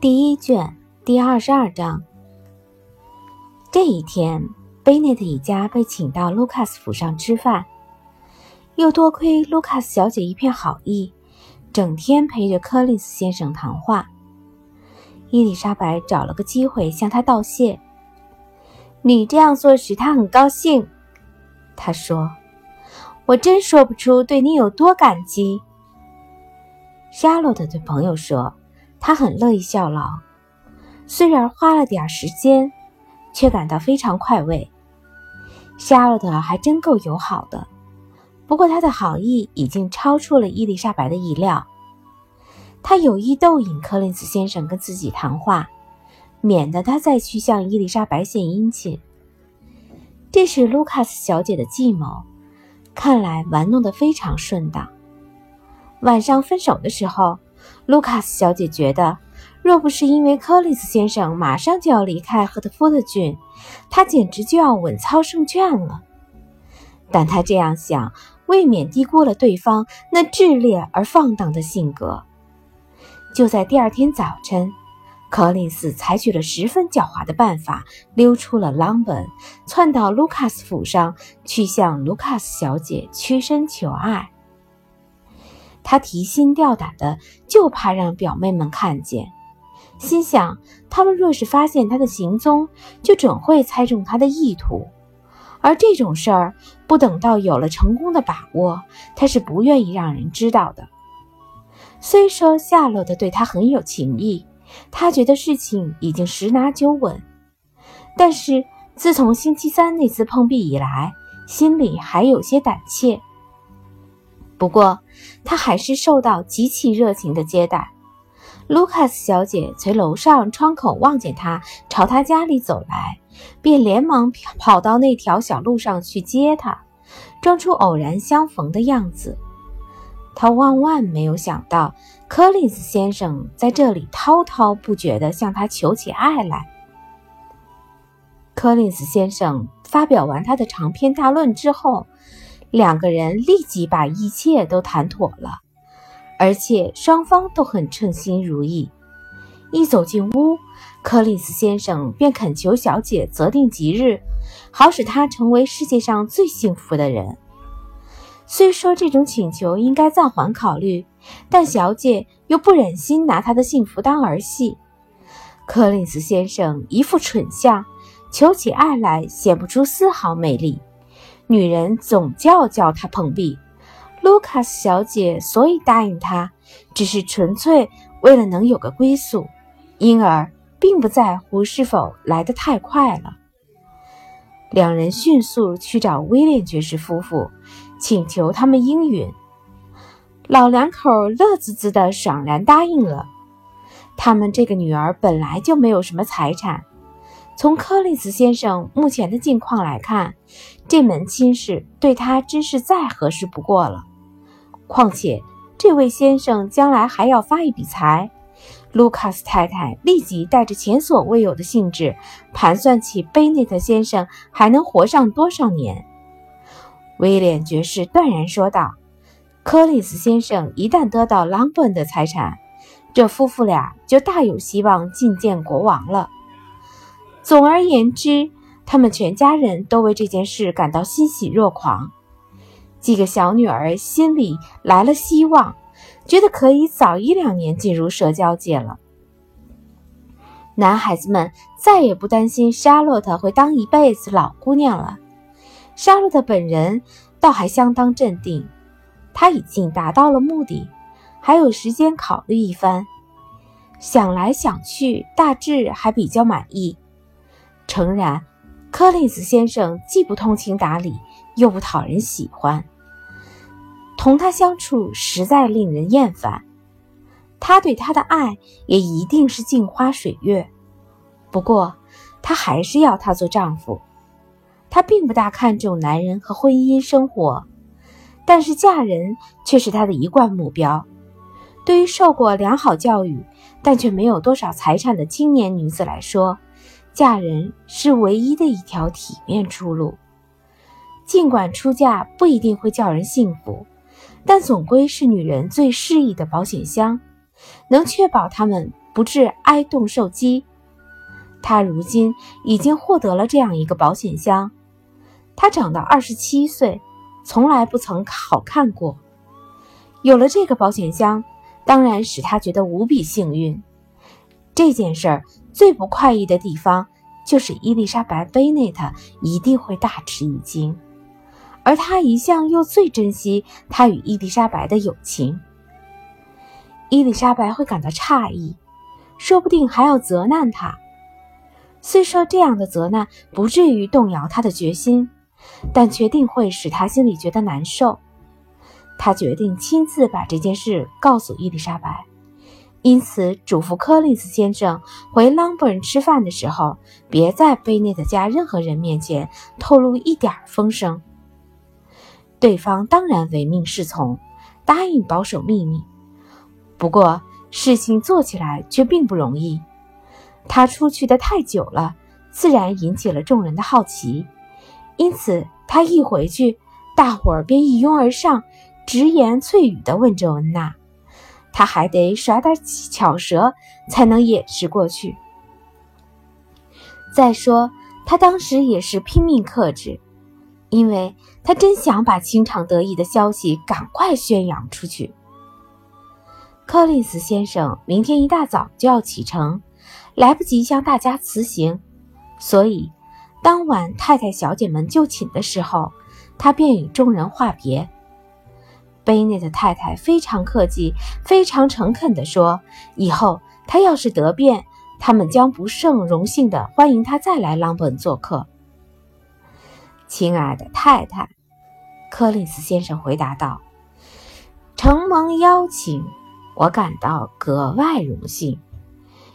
第一卷第二十二章。这一天，贝内特一家被请到卢卡斯府上吃饭，又多亏卢卡斯小姐一片好意，整天陪着柯林斯先生谈话。伊丽莎白找了个机会向他道谢：“你这样做使他很高兴。”他说：“我真说不出对你有多感激。”沙洛特对朋友说。他很乐意效劳，虽然花了点时间，却感到非常快慰。夏洛特还真够友好的，不过他的好意已经超出了伊丽莎白的意料。他有意逗引柯林斯先生跟自己谈话，免得他再去向伊丽莎白献殷勤。这是卢卡斯小姐的计谋，看来玩弄得非常顺当。晚上分手的时候。卢卡斯小姐觉得，若不是因为柯林斯先生马上就要离开赫特福德郡，她简直就要稳操胜券了。但她这样想，未免低估了对方那炽烈而放荡的性格。就在第二天早晨，柯林斯采取了十分狡猾的办法，溜出了朗本，窜到卢卡斯府上去向卢卡斯小姐屈身求爱。他提心吊胆的，就怕让表妹们看见，心想他们若是发现他的行踪，就准会猜中他的意图。而这种事儿，不等到有了成功的把握，他是不愿意让人知道的。虽说夏洛的对他很有情意，他觉得事情已经十拿九稳，但是自从星期三那次碰壁以来，心里还有些胆怯。不过，他还是受到极其热情的接待。卢卡斯小姐从楼上窗口望见他朝他家里走来，便连忙跑到那条小路上去接他，装出偶然相逢的样子。他万万没有想到，柯林斯先生在这里滔滔不绝地向他求起爱来。柯林斯先生发表完他的长篇大论之后。两个人立即把一切都谈妥了，而且双方都很称心如意。一走进屋，柯林斯先生便恳求小姐择定吉日，好使他成为世界上最幸福的人。虽说这种请求应该暂缓考虑，但小姐又不忍心拿他的幸福当儿戏。柯林斯先生一副蠢相，求起爱来显不出丝毫魅力。女人总叫叫他碰壁，卢卡斯小姐所以答应他，只是纯粹为了能有个归宿，因而并不在乎是否来得太快了。两人迅速去找威廉爵士夫妇，请求他们应允。老两口乐滋滋的爽然答应了。他们这个女儿本来就没有什么财产。从柯林斯先生目前的境况来看，这门亲事对他真是再合适不过了。况且，这位先生将来还要发一笔财。卢卡斯太太立即带着前所未有的兴致，盘算起贝内特先生还能活上多少年。威廉爵士断然说道：“柯林斯先生一旦得到朗本的财产，这夫妇俩就大有希望觐见国王了。”总而言之，他们全家人都为这件事感到欣喜若狂。几个小女儿心里来了希望，觉得可以早一两年进入社交界了。男孩子们再也不担心莎洛特会当一辈子老姑娘了。莎洛特本人倒还相当镇定，她已经达到了目的，还有时间考虑一番。想来想去，大致还比较满意。诚然，柯林斯先生既不通情达理，又不讨人喜欢，同他相处实在令人厌烦。他对他的爱也一定是镜花水月。不过，他还是要他做丈夫。他并不大看重男人和婚姻生活，但是嫁人却是他的一贯目标。对于受过良好教育但却没有多少财产的青年女子来说，嫁人是唯一的一条体面出路，尽管出嫁不一定会叫人幸福，但总归是女人最适宜的保险箱，能确保她们不致挨冻受饥。他如今已经获得了这样一个保险箱。他长到二十七岁，从来不曾好看过。有了这个保险箱，当然使他觉得无比幸运。这件事儿最不快意的地方，就是伊丽莎白·贝内特一定会大吃一惊，而他一向又最珍惜他与伊丽莎白的友情。伊丽莎白会感到诧异，说不定还要责难他。虽说这样的责难不至于动摇他的决心，但决定会使他心里觉得难受。他决定亲自把这件事告诉伊丽莎白，因此嘱咐柯林斯先生回朗布恩吃饭的时候，别在贝内特家任何人面前透露一点风声。对方当然唯命是从，答应保守秘密。不过事情做起来却并不容易。他出去的太久了，自然引起了众人的好奇。因此，他一回去，大伙儿便一拥而上，直言脆语地问周恩娜。他还得耍点巧舌，才能掩饰过去。再说，他当时也是拼命克制，因为他真想把倾场得意的消息赶快宣扬出去。柯林斯先生明天一大早就要启程，来不及向大家辞行，所以当晚太太小姐们就寝的时候，他便与众人话别。贝内的太太非常客气、非常诚恳地说：“以后他要是得便，他们将不胜荣幸地欢迎他再来朗本做客。”亲爱的太太，柯林斯先生回答道：“承蒙邀请。”我感到格外荣幸，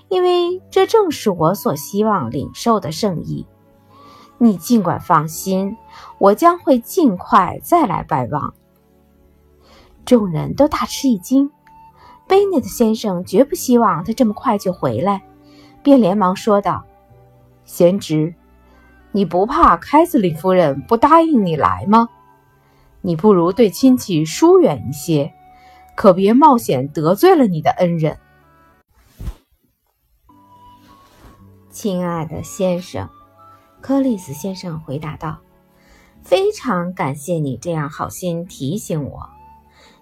因为这正是我所希望领受的圣意。你尽管放心，我将会尽快再来拜望。众人都大吃一惊，贝内特先生绝不希望他这么快就回来，便连忙说道：“贤侄，你不怕凯瑟琳夫人不答应你来吗？你不如对亲戚疏远一些。”可别冒险得罪了你的恩人，亲爱的先生。”克里斯先生回答道，“非常感谢你这样好心提醒我。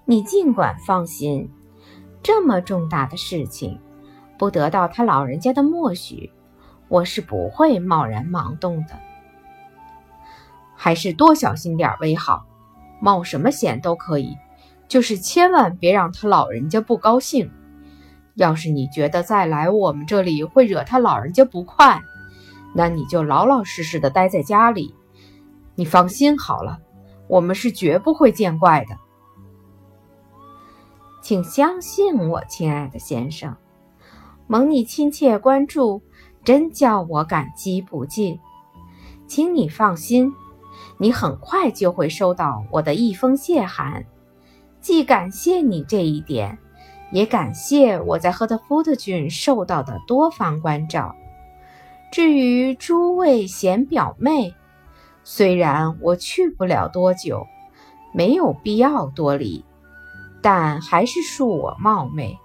你尽管放心，这么重大的事情，不得到他老人家的默许，我是不会贸然盲动的。还是多小心点为好，冒什么险都可以。”就是千万别让他老人家不高兴。要是你觉得再来我们这里会惹他老人家不快，那你就老老实实的待在家里。你放心好了，我们是绝不会见怪的。请相信我，亲爱的先生，蒙你亲切关注，真叫我感激不尽。请你放心，你很快就会收到我的一封谢函。既感谢你这一点，也感谢我在赫特福特郡受到的多方关照。至于诸位贤表妹，虽然我去不了多久，没有必要多礼，但还是恕我冒昧，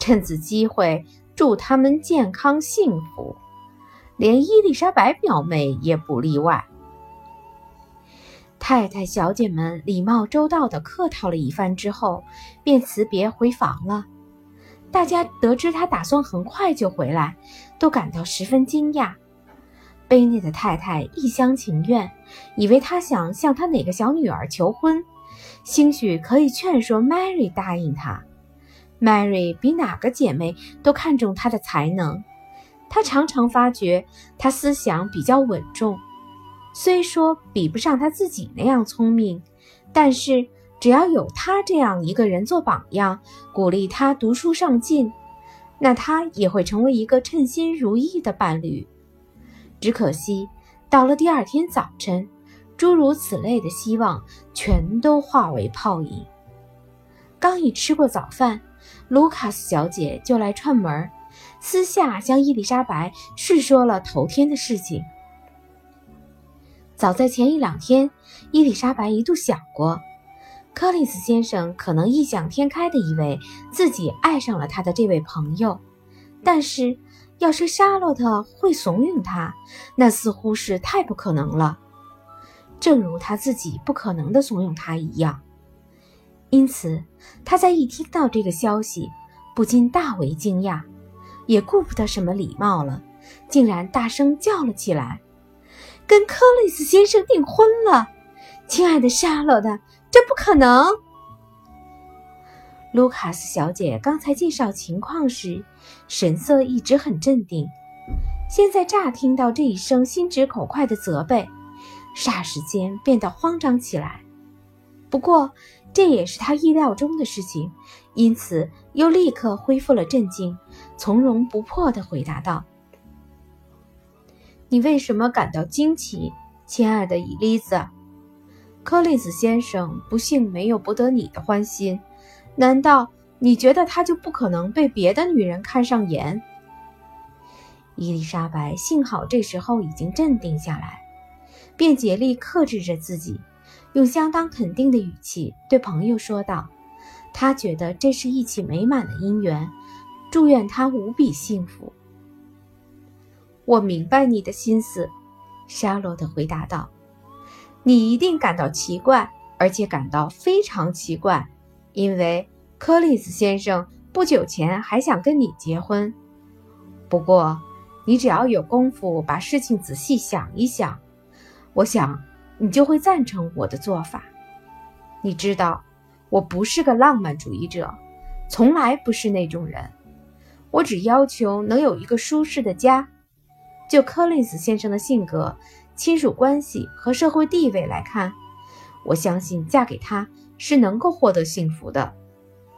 趁此机会祝他们健康幸福，连伊丽莎白表妹也不例外。太太、小姐们礼貌周到地客套了一番之后，便辞别回房了。大家得知他打算很快就回来，都感到十分惊讶。贝内的太太一厢情愿，以为他想向他哪个小女儿求婚，兴许可以劝说 Mary 答应他。Mary 比哪个姐妹都看重他的才能，她常常发觉他思想比较稳重。虽说比不上他自己那样聪明，但是只要有他这样一个人做榜样，鼓励他读书上进，那他也会成为一个称心如意的伴侣。只可惜，到了第二天早晨，诸如此类的希望全都化为泡影。刚一吃过早饭，卢卡斯小姐就来串门，私下向伊丽莎白叙说了头天的事情。早在前一两天，伊丽莎白一度想过，柯林斯先生可能异想天开地以为自己爱上了他的这位朋友，但是，要是沙洛特会怂恿他，那似乎是太不可能了，正如他自己不可能的怂恿他一样。因此，他在一听到这个消息，不禁大为惊讶，也顾不得什么礼貌了，竟然大声叫了起来：“跟克里斯先生订婚了！亲爱的沙洛特，这不可能！”卢卡斯小姐刚才介绍情况时，神色一直很镇定，现在乍听到这一声心直口快的责备，霎时间变得慌张起来。不过，这也是他意料中的事情，因此又立刻恢复了镇静，从容不迫地回答道：“你为什么感到惊奇，亲爱的伊丽莎？柯林斯先生不幸没有博得你的欢心。”难道你觉得他就不可能被别的女人看上眼？伊丽莎白幸好这时候已经镇定下来，便竭力克制着自己，用相当肯定的语气对朋友说道：“他觉得这是一起美满的姻缘，祝愿他无比幸福。”我明白你的心思，沙洛特回答道：“你一定感到奇怪，而且感到非常奇怪。”因为柯利斯先生不久前还想跟你结婚，不过你只要有功夫把事情仔细想一想，我想你就会赞成我的做法。你知道，我不是个浪漫主义者，从来不是那种人。我只要求能有一个舒适的家。就柯林斯先生的性格、亲属关系和社会地位来看，我相信嫁给他。是能够获得幸福的，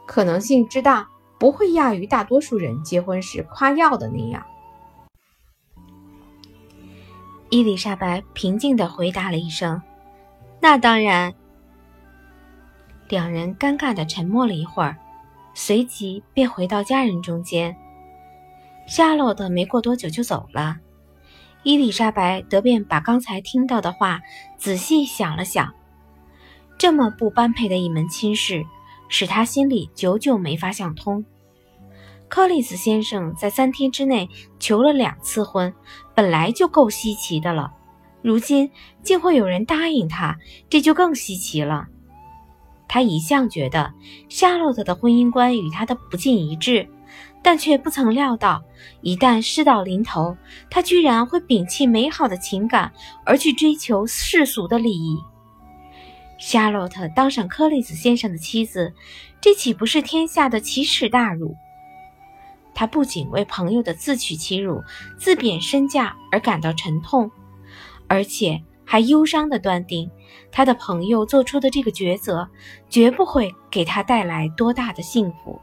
可能性之大，不会亚于大多数人结婚时夸耀的那样。伊丽莎白平静地回答了一声：“那当然。”两人尴尬地沉默了一会儿，随即便回到家人中间。夏洛特没过多久就走了，伊丽莎白得便把刚才听到的话仔细想了想。这么不般配的一门亲事，使他心里久久没法想通。柯里斯先生在三天之内求了两次婚，本来就够稀奇的了，如今竟会有人答应他，这就更稀奇了。他一向觉得夏洛特的婚姻观与他的不尽一致，但却不曾料到，一旦事到临头，他居然会摒弃美好的情感，而去追求世俗的利益。夏洛特当上柯利斯先生的妻子，这岂不是天下的奇耻大辱？他不仅为朋友的自取其辱、自贬身价而感到沉痛，而且还忧伤地断定，他的朋友做出的这个抉择绝不会给他带来多大的幸福。